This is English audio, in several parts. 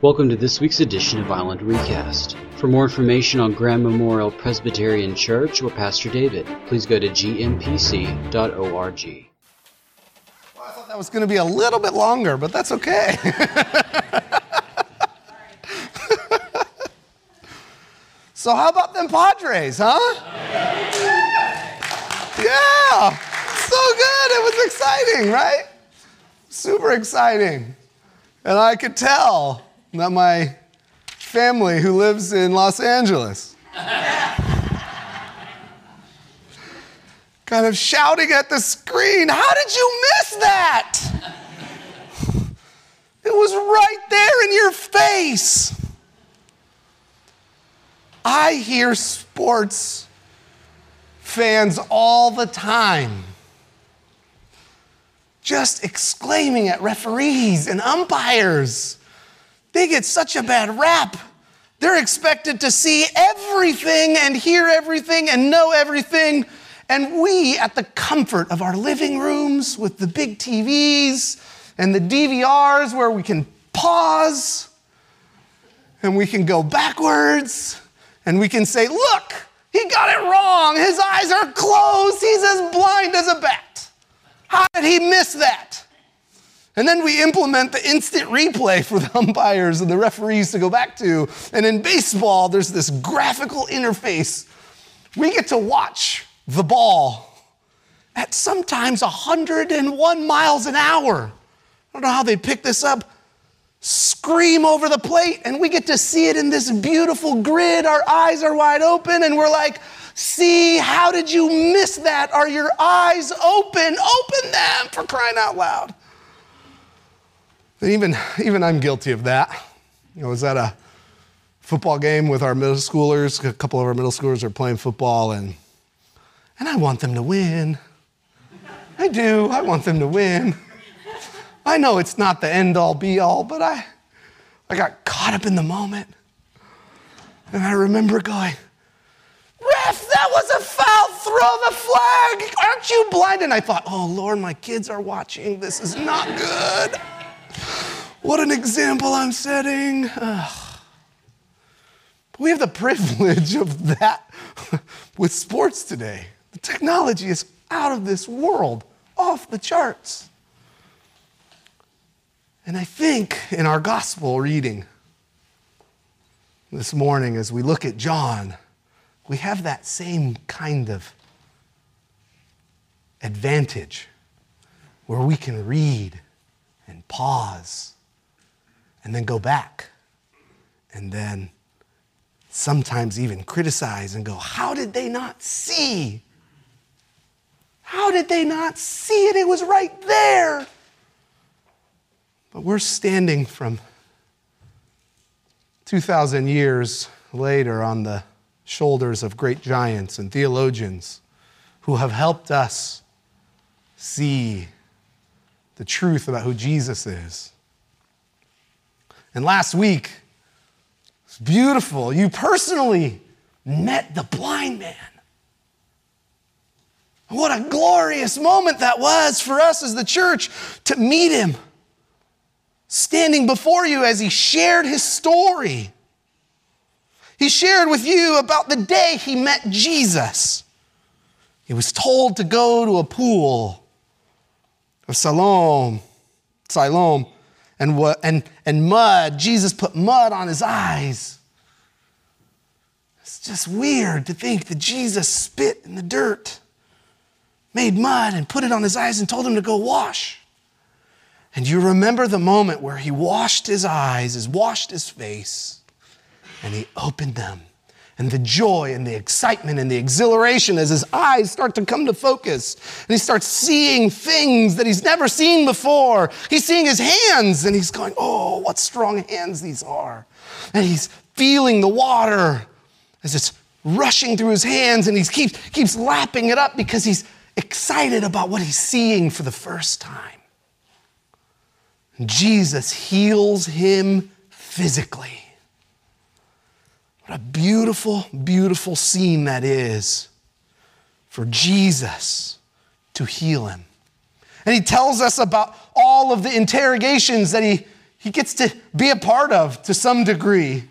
Welcome to this week's edition of Island Recast. For more information on Graham Memorial Presbyterian Church or Pastor David, please go to gmpc.org. Well, I thought that was going to be a little bit longer, but that's okay. so, how about them Padres, huh? Yeah, so good. It was exciting, right? Super exciting. And I could tell that my family who lives in Los Angeles kind of shouting at the screen, How did you miss that? It was right there in your face. I hear sports fans all the time just exclaiming at referees and umpires. They get such a bad rap. They're expected to see everything and hear everything and know everything. And we, at the comfort of our living rooms with the big TVs and the DVRs where we can pause and we can go backwards and we can say, Look, he got it wrong. His eyes are closed. He's as blind as a bat. How did he miss that? And then we implement the instant replay for the umpires and the referees to go back to. And in baseball, there's this graphical interface. We get to watch the ball at sometimes 101 miles an hour. I don't know how they pick this up. Scream over the plate, and we get to see it in this beautiful grid. Our eyes are wide open, and we're like, See, how did you miss that? Are your eyes open? Open them for crying out loud. And even, even I'm guilty of that. You know, I was at a football game with our middle schoolers. A couple of our middle schoolers are playing football, and, and I want them to win. I do. I want them to win. I know it's not the end all be all, but I, I got caught up in the moment. And I remember going, Ref, that was a foul. Throw of the flag. Aren't you blind? And I thought, oh, Lord, my kids are watching. This is not good. What an example I'm setting. Ugh. We have the privilege of that with sports today. The technology is out of this world, off the charts. And I think in our gospel reading this morning, as we look at John, we have that same kind of advantage where we can read and pause and then go back and then sometimes even criticize and go, How did they not see? How did they not see it? It was right there. But we're standing from 2,000 years later on the shoulders of great giants and theologians who have helped us see the truth about who Jesus is. And last week, it's beautiful. You personally met the blind man. What a glorious moment that was for us as the church to meet him, standing before you as he shared his story. He shared with you about the day he met Jesus. He was told to go to a pool of Siloam, Siloam, and, what, and, and mud. Jesus put mud on his eyes. It's just weird to think that Jesus spit in the dirt, made mud, and put it on his eyes and told him to go wash. And you remember the moment where he washed his eyes, has washed his face, and he opened them and the joy and the excitement and the exhilaration as his eyes start to come to focus. And he starts seeing things that he's never seen before. He's seeing his hands and he's going, Oh, what strong hands these are. And he's feeling the water as it's rushing through his hands and he keeps, keeps lapping it up because he's excited about what he's seeing for the first time. Jesus heals him physically. What a beautiful, beautiful scene that is for Jesus to heal him. And he tells us about all of the interrogations that he, he gets to be a part of to some degree.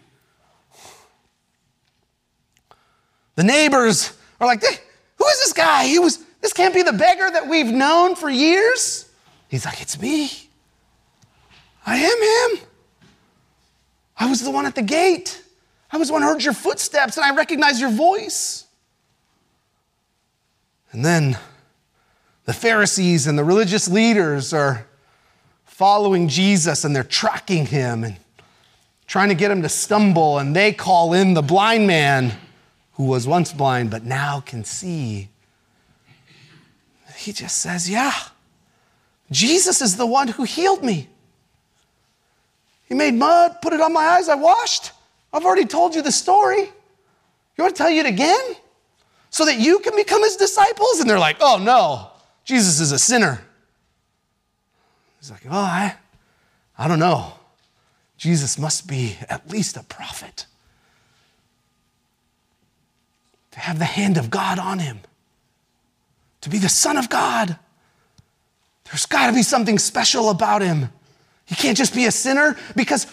The neighbors are like, who is this guy? He was, this can't be the beggar that we've known for years. He's like, it's me. I am him. I was the one at the gate. I was the one who heard your footsteps and I recognize your voice. And then the Pharisees and the religious leaders are following Jesus and they're tracking him and trying to get him to stumble. And they call in the blind man who was once blind but now can see. He just says, Yeah, Jesus is the one who healed me. He made mud, put it on my eyes, I washed. I've already told you the story. You want to tell you it again? So that you can become his disciples? And they're like, Oh no, Jesus is a sinner. He's like, Oh, I, I don't know. Jesus must be at least a prophet to have the hand of God on him, to be the Son of God. There's got to be something special about him. He can't just be a sinner because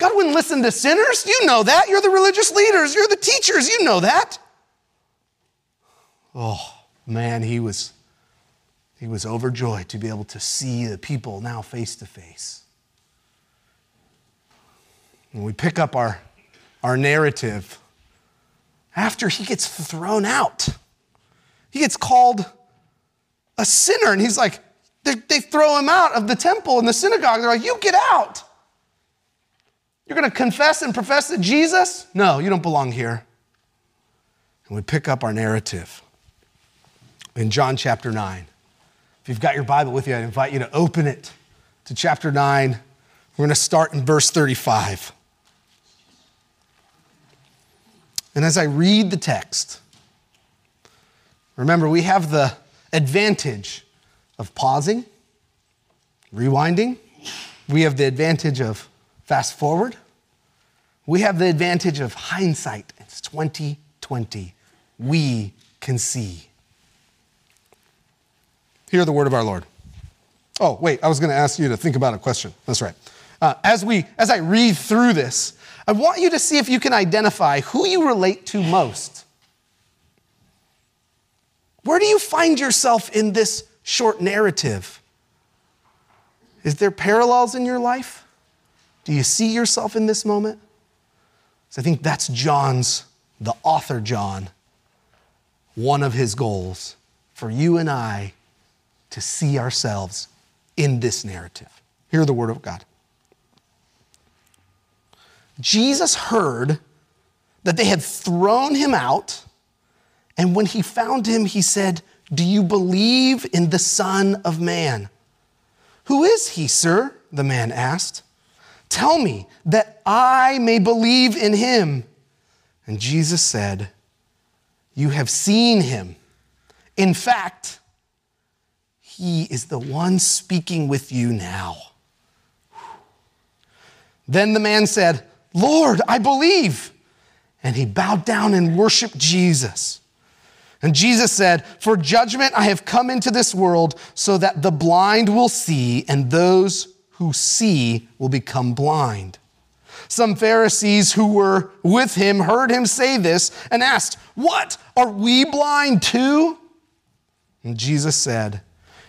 God wouldn't listen to sinners. You know that. You're the religious leaders, you're the teachers. You know that. Oh, man, he was, he was overjoyed to be able to see the people now face to face. When we pick up our, our narrative, after he gets thrown out. He gets called a sinner, and he's like, they, they throw him out of the temple and the synagogue. They're like, You get out. You're going to confess and profess that Jesus? No, you don't belong here. And we pick up our narrative in John chapter 9. If you've got your Bible with you, I invite you to open it to chapter 9. We're going to start in verse 35. And as I read the text, remember, we have the advantage of pausing, rewinding. We have the advantage of fast forward. We have the advantage of hindsight. It's 2020. We can see. Hear the word of our Lord. Oh, wait, I was going to ask you to think about a question. That's right. Uh, as, we, as I read through this, I want you to see if you can identify who you relate to most. Where do you find yourself in this short narrative? Is there parallels in your life? Do you see yourself in this moment? So I think that's John's, the author John, one of his goals for you and I to see ourselves in this narrative. Hear the word of God. Jesus heard that they had thrown him out, and when he found him, he said, Do you believe in the Son of Man? Who is he, sir? The man asked. Tell me that I may believe in him. And Jesus said, You have seen him. In fact, he is the one speaking with you now. Then the man said, Lord, I believe. And he bowed down and worshiped Jesus. And Jesus said, For judgment I have come into this world so that the blind will see and those who see will become blind. Some Pharisees who were with him heard him say this and asked, What? Are we blind too? And Jesus said,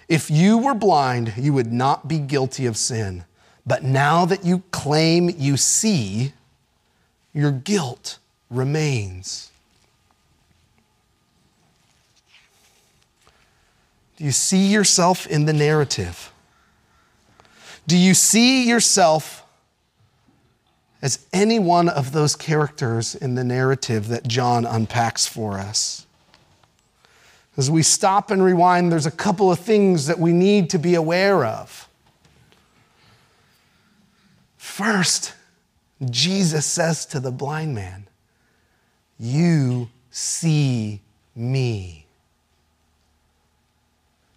If you were blind, you would not be guilty of sin. But now that you claim you see, your guilt remains. Do you see yourself in the narrative? Do you see yourself as any one of those characters in the narrative that John unpacks for us? As we stop and rewind, there's a couple of things that we need to be aware of. First, Jesus says to the blind man, You see me.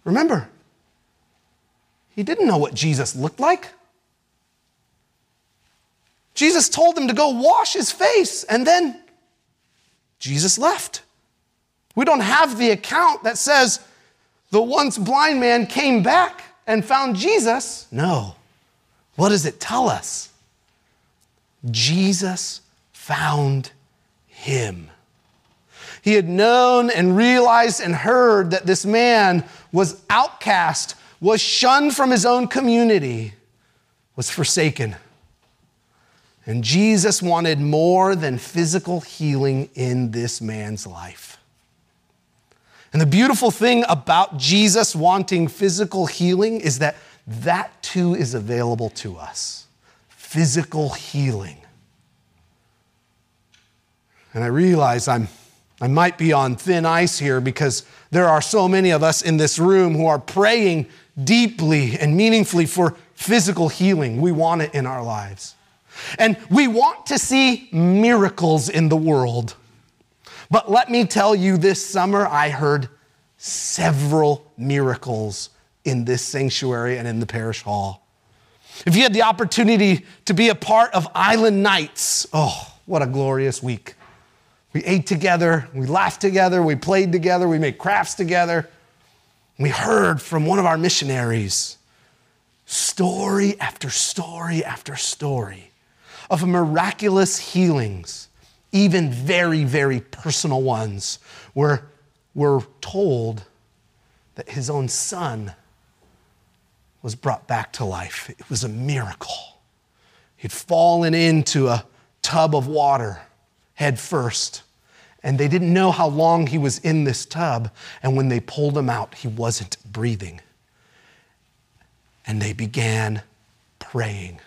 Remember, he didn't know what Jesus looked like. Jesus told him to go wash his face, and then Jesus left. We don't have the account that says the once blind man came back and found Jesus. No. What does it tell us? Jesus found him. He had known and realized and heard that this man was outcast, was shunned from his own community, was forsaken. And Jesus wanted more than physical healing in this man's life. And the beautiful thing about Jesus wanting physical healing is that that too is available to us physical healing. And I realize I'm, I might be on thin ice here because there are so many of us in this room who are praying deeply and meaningfully for physical healing. We want it in our lives. And we want to see miracles in the world. But let me tell you, this summer I heard several miracles in this sanctuary and in the parish hall. If you had the opportunity to be a part of Island Nights, oh, what a glorious week. We ate together, we laughed together, we played together, we made crafts together. We heard from one of our missionaries story after story after story of miraculous healings, even very, very personal ones, where we're told that his own son was brought back to life. It was a miracle. He'd fallen into a tub of water head first, and they didn't know how long he was in this tub. And when they pulled him out, he wasn't breathing. And they began praying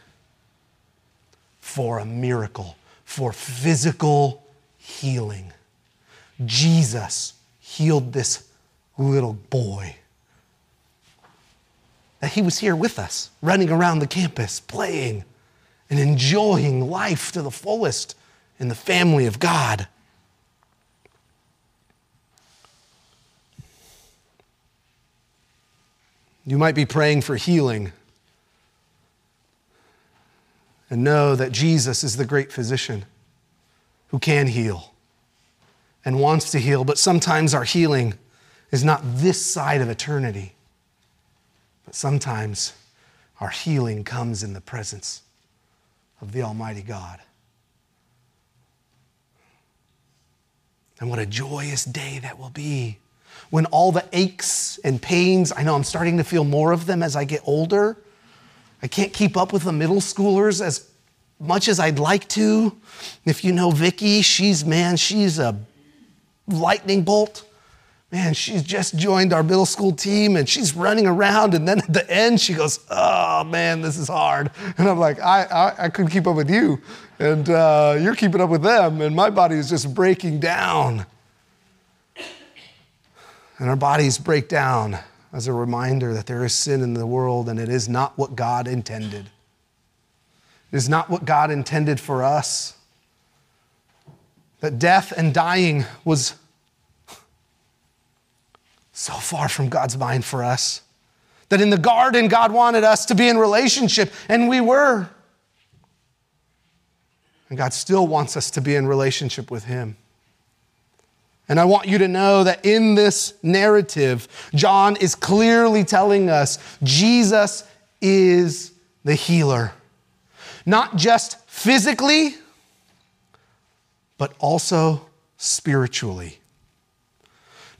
for a miracle, for physical healing. Jesus healed this little boy that he was here with us, running around the campus, playing and enjoying life to the fullest in the family of God. You might be praying for healing and know that Jesus is the great physician who can heal and wants to heal, but sometimes our healing is not this side of eternity. But sometimes our healing comes in the presence of the Almighty God. And what a joyous day that will be when all the aches and pains, I know I'm starting to feel more of them as I get older. I can't keep up with the middle schoolers as much as I'd like to. If you know Vicky, she's, man, she's a lightning bolt man, she's just joined our middle school team and she's running around. And then at the end, she goes, oh man, this is hard. And I'm like, I, I, I couldn't keep up with you. And uh, you're keeping up with them. And my body is just breaking down. And our bodies break down as a reminder that there is sin in the world and it is not what God intended. It is not what God intended for us. That death and dying was so far from God's mind for us. That in the garden, God wanted us to be in relationship, and we were. And God still wants us to be in relationship with Him. And I want you to know that in this narrative, John is clearly telling us Jesus is the healer. Not just physically, but also spiritually.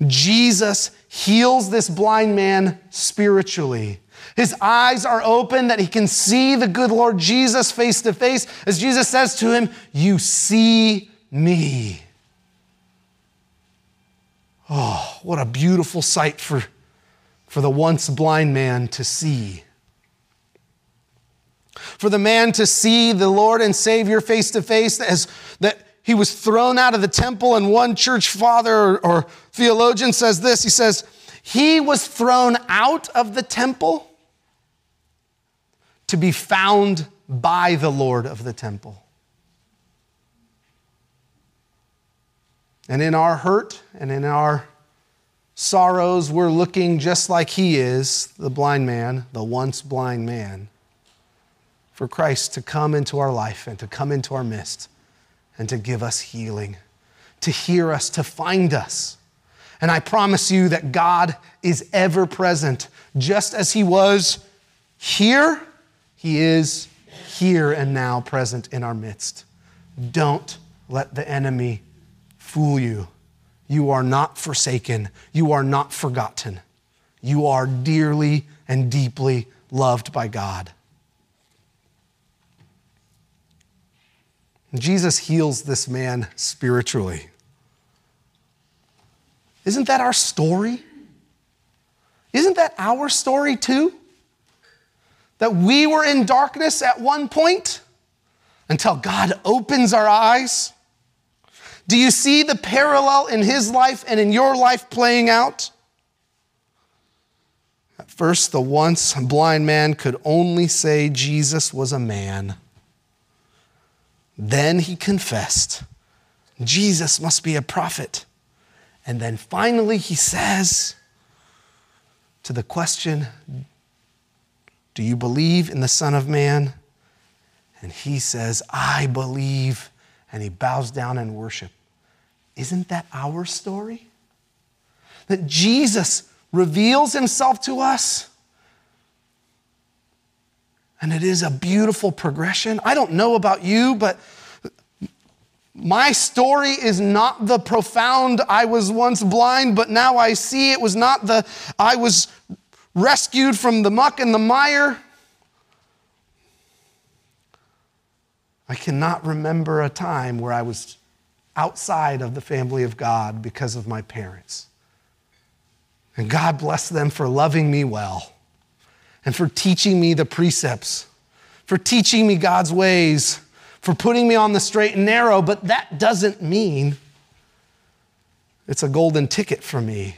Jesus heals this blind man spiritually. His eyes are open that he can see the good Lord Jesus face to face as Jesus says to him, You see me. Oh, what a beautiful sight for, for the once blind man to see. For the man to see the Lord and Savior face to face as that he was thrown out of the temple, and one church father or, or theologian says this he says, He was thrown out of the temple to be found by the Lord of the temple. And in our hurt and in our sorrows, we're looking just like he is, the blind man, the once blind man, for Christ to come into our life and to come into our midst and to give us healing, to hear us, to find us. And I promise you that God is ever present, just as He was here, He is here and now present in our midst. Don't let the enemy fool you. You are not forsaken. You are not forgotten. You are dearly and deeply loved by God. Jesus heals this man spiritually. Isn't that our story? Isn't that our story too? That we were in darkness at one point until God opens our eyes? Do you see the parallel in his life and in your life playing out? At first, the once blind man could only say Jesus was a man. Then he confessed, Jesus must be a prophet. And then finally, he says to the question, Do you believe in the Son of Man? And he says, I believe. And he bows down and worship. Isn't that our story? That Jesus reveals himself to us. And it is a beautiful progression. I don't know about you, but my story is not the profound, I was once blind, but now I see. It was not the, I was rescued from the muck and the mire. I cannot remember a time where I was outside of the family of God because of my parents. And God bless them for loving me well and for teaching me the precepts, for teaching me God's ways for putting me on the straight and narrow, but that doesn't mean it's a golden ticket for me.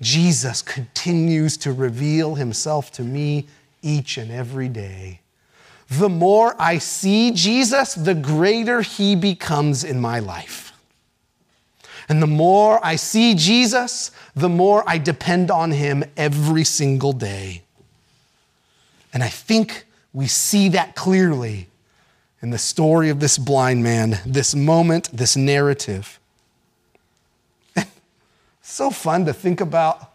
Jesus continues to reveal himself to me each and every day. The more I see Jesus, the greater he becomes in my life. And the more I see Jesus, the more I depend on him every single day. And I think we see that clearly in the story of this blind man, this moment, this narrative. so fun to think about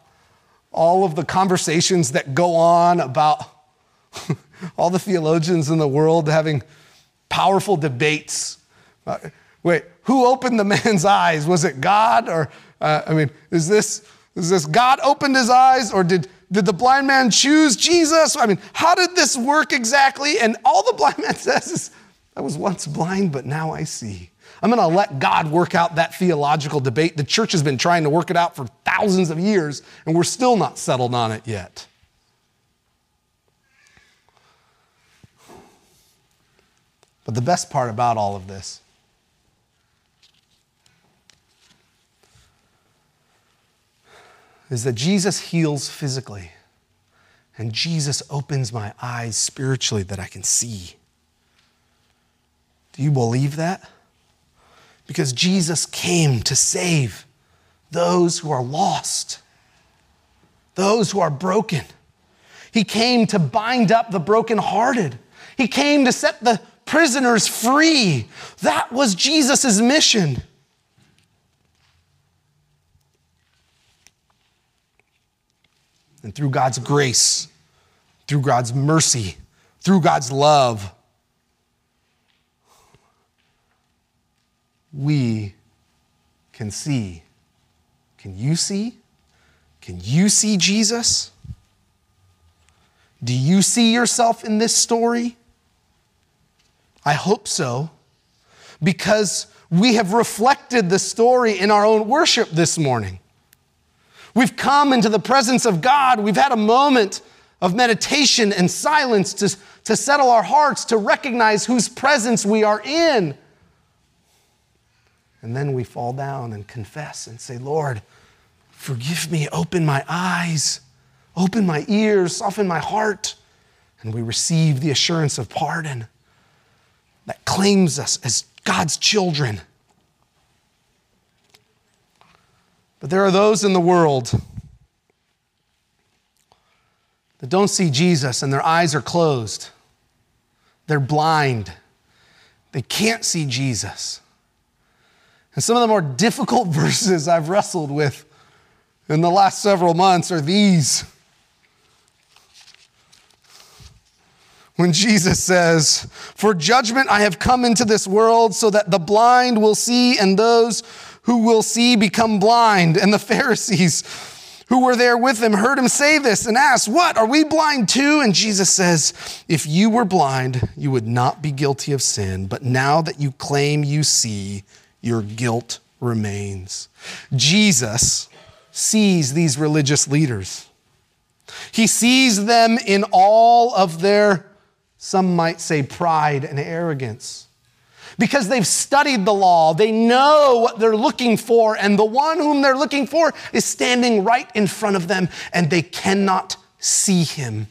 all of the conversations that go on about all the theologians in the world having powerful debates. Uh, wait, who opened the man's eyes? Was it God? Or, uh, I mean, is this, is this God opened his eyes or did, did the blind man choose Jesus? I mean, how did this work exactly? And all the blind man says is, I was once blind, but now I see. I'm going to let God work out that theological debate. The church has been trying to work it out for thousands of years, and we're still not settled on it yet. But the best part about all of this is that Jesus heals physically, and Jesus opens my eyes spiritually that I can see. Do you believe that? Because Jesus came to save those who are lost, those who are broken. He came to bind up the brokenhearted. He came to set the prisoners free. That was Jesus' mission. And through God's grace, through God's mercy, through God's love, we can see. Can you see? Can you see Jesus? Do you see yourself in this story? I hope so, because we have reflected the story in our own worship this morning. We've come into the presence of God. We've had a moment of meditation and silence to, to settle our hearts, to recognize whose presence we are in. And then we fall down and confess and say, Lord, forgive me, open my eyes, open my ears, soften my heart. And we receive the assurance of pardon that claims us as God's children. But there are those in the world that don't see Jesus and their eyes are closed. They're blind. They can't see Jesus. And some of the more difficult verses I've wrestled with in the last several months are these. When Jesus says, For judgment I have come into this world so that the blind will see and those who will see become blind. And the Pharisees who were there with him heard him say this and asked, What? Are we blind too? And Jesus says, If you were blind, you would not be guilty of sin. But now that you claim you see, your guilt remains. Jesus sees these religious leaders. He sees them in all of their some might say pride and arrogance. Because they've studied the law, they know what they're looking for, and the one whom they're looking for is standing right in front of them, and they cannot see him.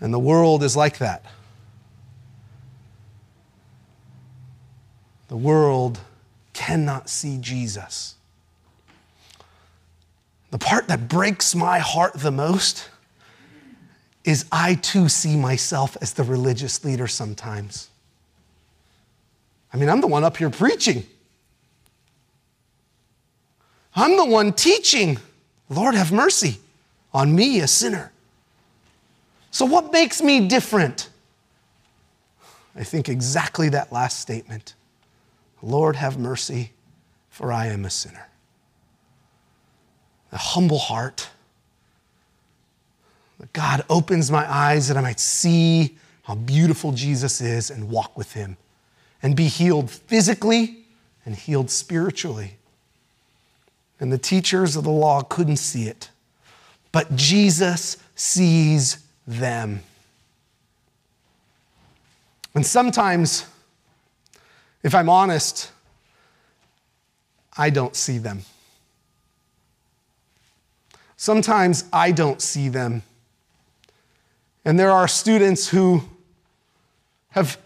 And the world is like that. The world cannot see Jesus. The part that breaks my heart the most is I too see myself as the religious leader sometimes. I mean, I'm the one up here preaching. I'm the one teaching. Lord, have mercy on me, a sinner. So, what makes me different? I think exactly that last statement Lord, have mercy, for I am a sinner a humble heart. God opens my eyes that I might see how beautiful Jesus is and walk with him and be healed physically and healed spiritually. And the teachers of the law couldn't see it, but Jesus sees them. And sometimes, if I'm honest, I don't see them. Sometimes I don't see them. And there are students who have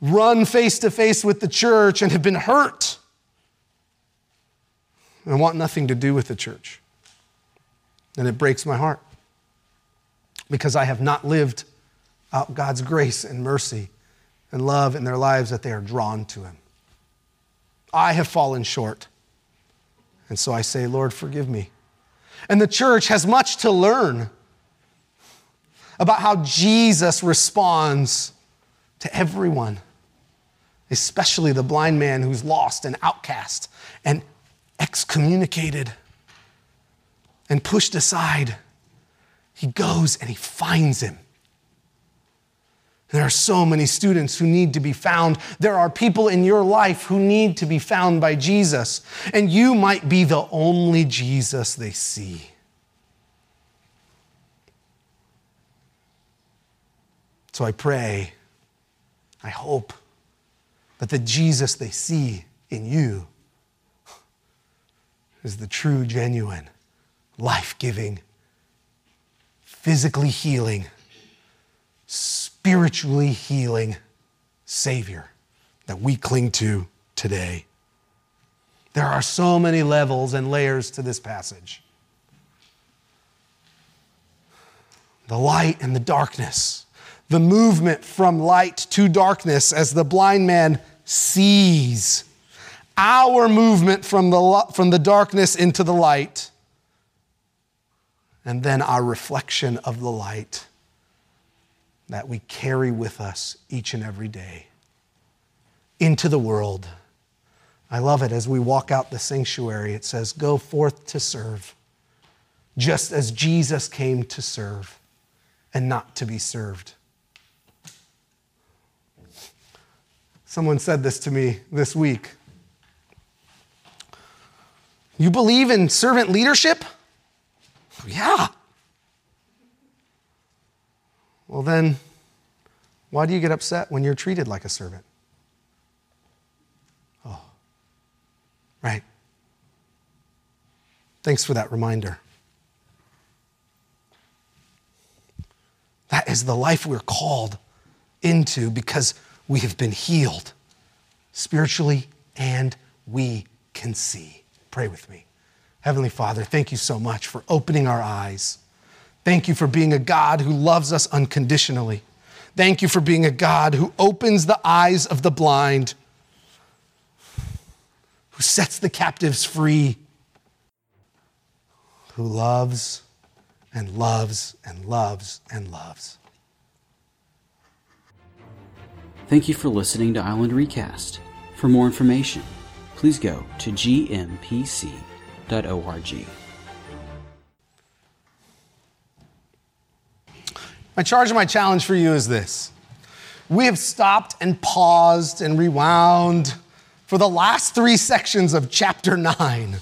run face to face with the church and have been hurt and want nothing to do with the church. And it breaks my heart because I have not lived out God's grace and mercy and love in their lives that they are drawn to Him. I have fallen short. And so I say, Lord, forgive me. And the church has much to learn about how Jesus responds to everyone, especially the blind man who's lost and outcast and excommunicated and pushed aside. He goes and he finds him. There are so many students who need to be found. There are people in your life who need to be found by Jesus. And you might be the only Jesus they see. So I pray, I hope that the Jesus they see in you is the true, genuine, life giving, physically healing, spiritually healing Savior that we cling to today. There are so many levels and layers to this passage. The light and the darkness, the movement from light to darkness as the blind man sees, our movement from the, from the darkness into the light, and then our reflection of the light that we carry with us each and every day into the world. I love it as we walk out the sanctuary. It says, Go forth to serve, just as Jesus came to serve and not to be served. Someone said this to me this week. You believe in servant leadership? Yeah. Well, then, why do you get upset when you're treated like a servant? Oh, right. Thanks for that reminder. That is the life we're called into because we have been healed spiritually and we can see. Pray with me. Heavenly Father, thank you so much for opening our eyes Thank you for being a God who loves us unconditionally. Thank you for being a God who opens the eyes of the blind, who sets the captives free, who loves and loves and loves and loves. Thank you for listening to Island Recast. For more information, please go to gmpc.org. My charge and my challenge for you is this. We have stopped and paused and rewound for the last three sections of chapter 9.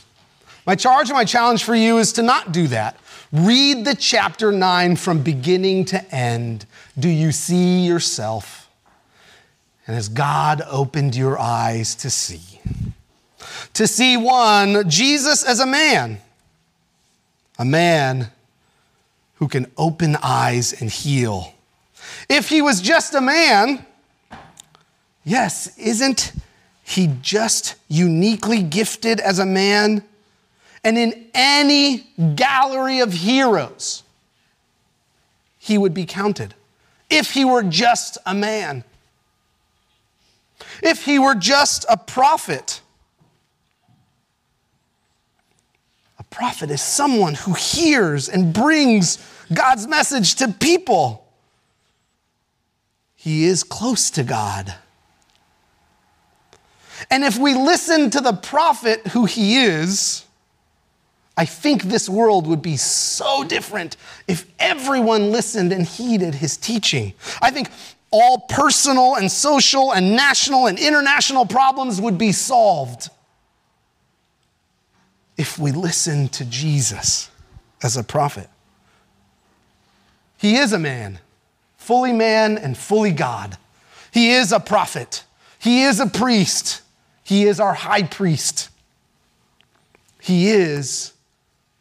My charge and my challenge for you is to not do that. Read the chapter 9 from beginning to end. Do you see yourself? And has God opened your eyes to see? To see one, Jesus as a man, a man who can open eyes and heal. If he was just a man, yes, isn't he just uniquely gifted as a man? And in any gallery of heroes, he would be counted. If he were just a man, if he were just a prophet, a prophet is someone who hears and brings God's message to people. He is close to God. And if we listen to the prophet who he is, I think this world would be so different if everyone listened and heeded his teaching. I think all personal and social and national and international problems would be solved if we listen to Jesus as a prophet. He is a man, fully man and fully God. He is a prophet. He is a priest. He is our high priest. He is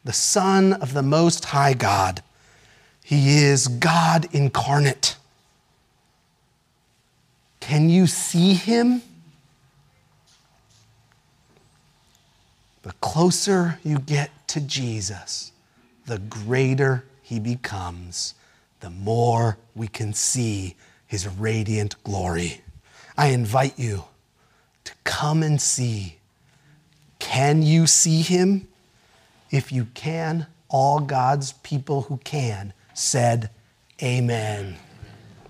the Son of the Most High God. He is God incarnate. Can you see him? The closer you get to Jesus, the greater he becomes the more we can see his radiant glory. I invite you to come and see. Can you see him? If you can, all God's people who can said, Amen.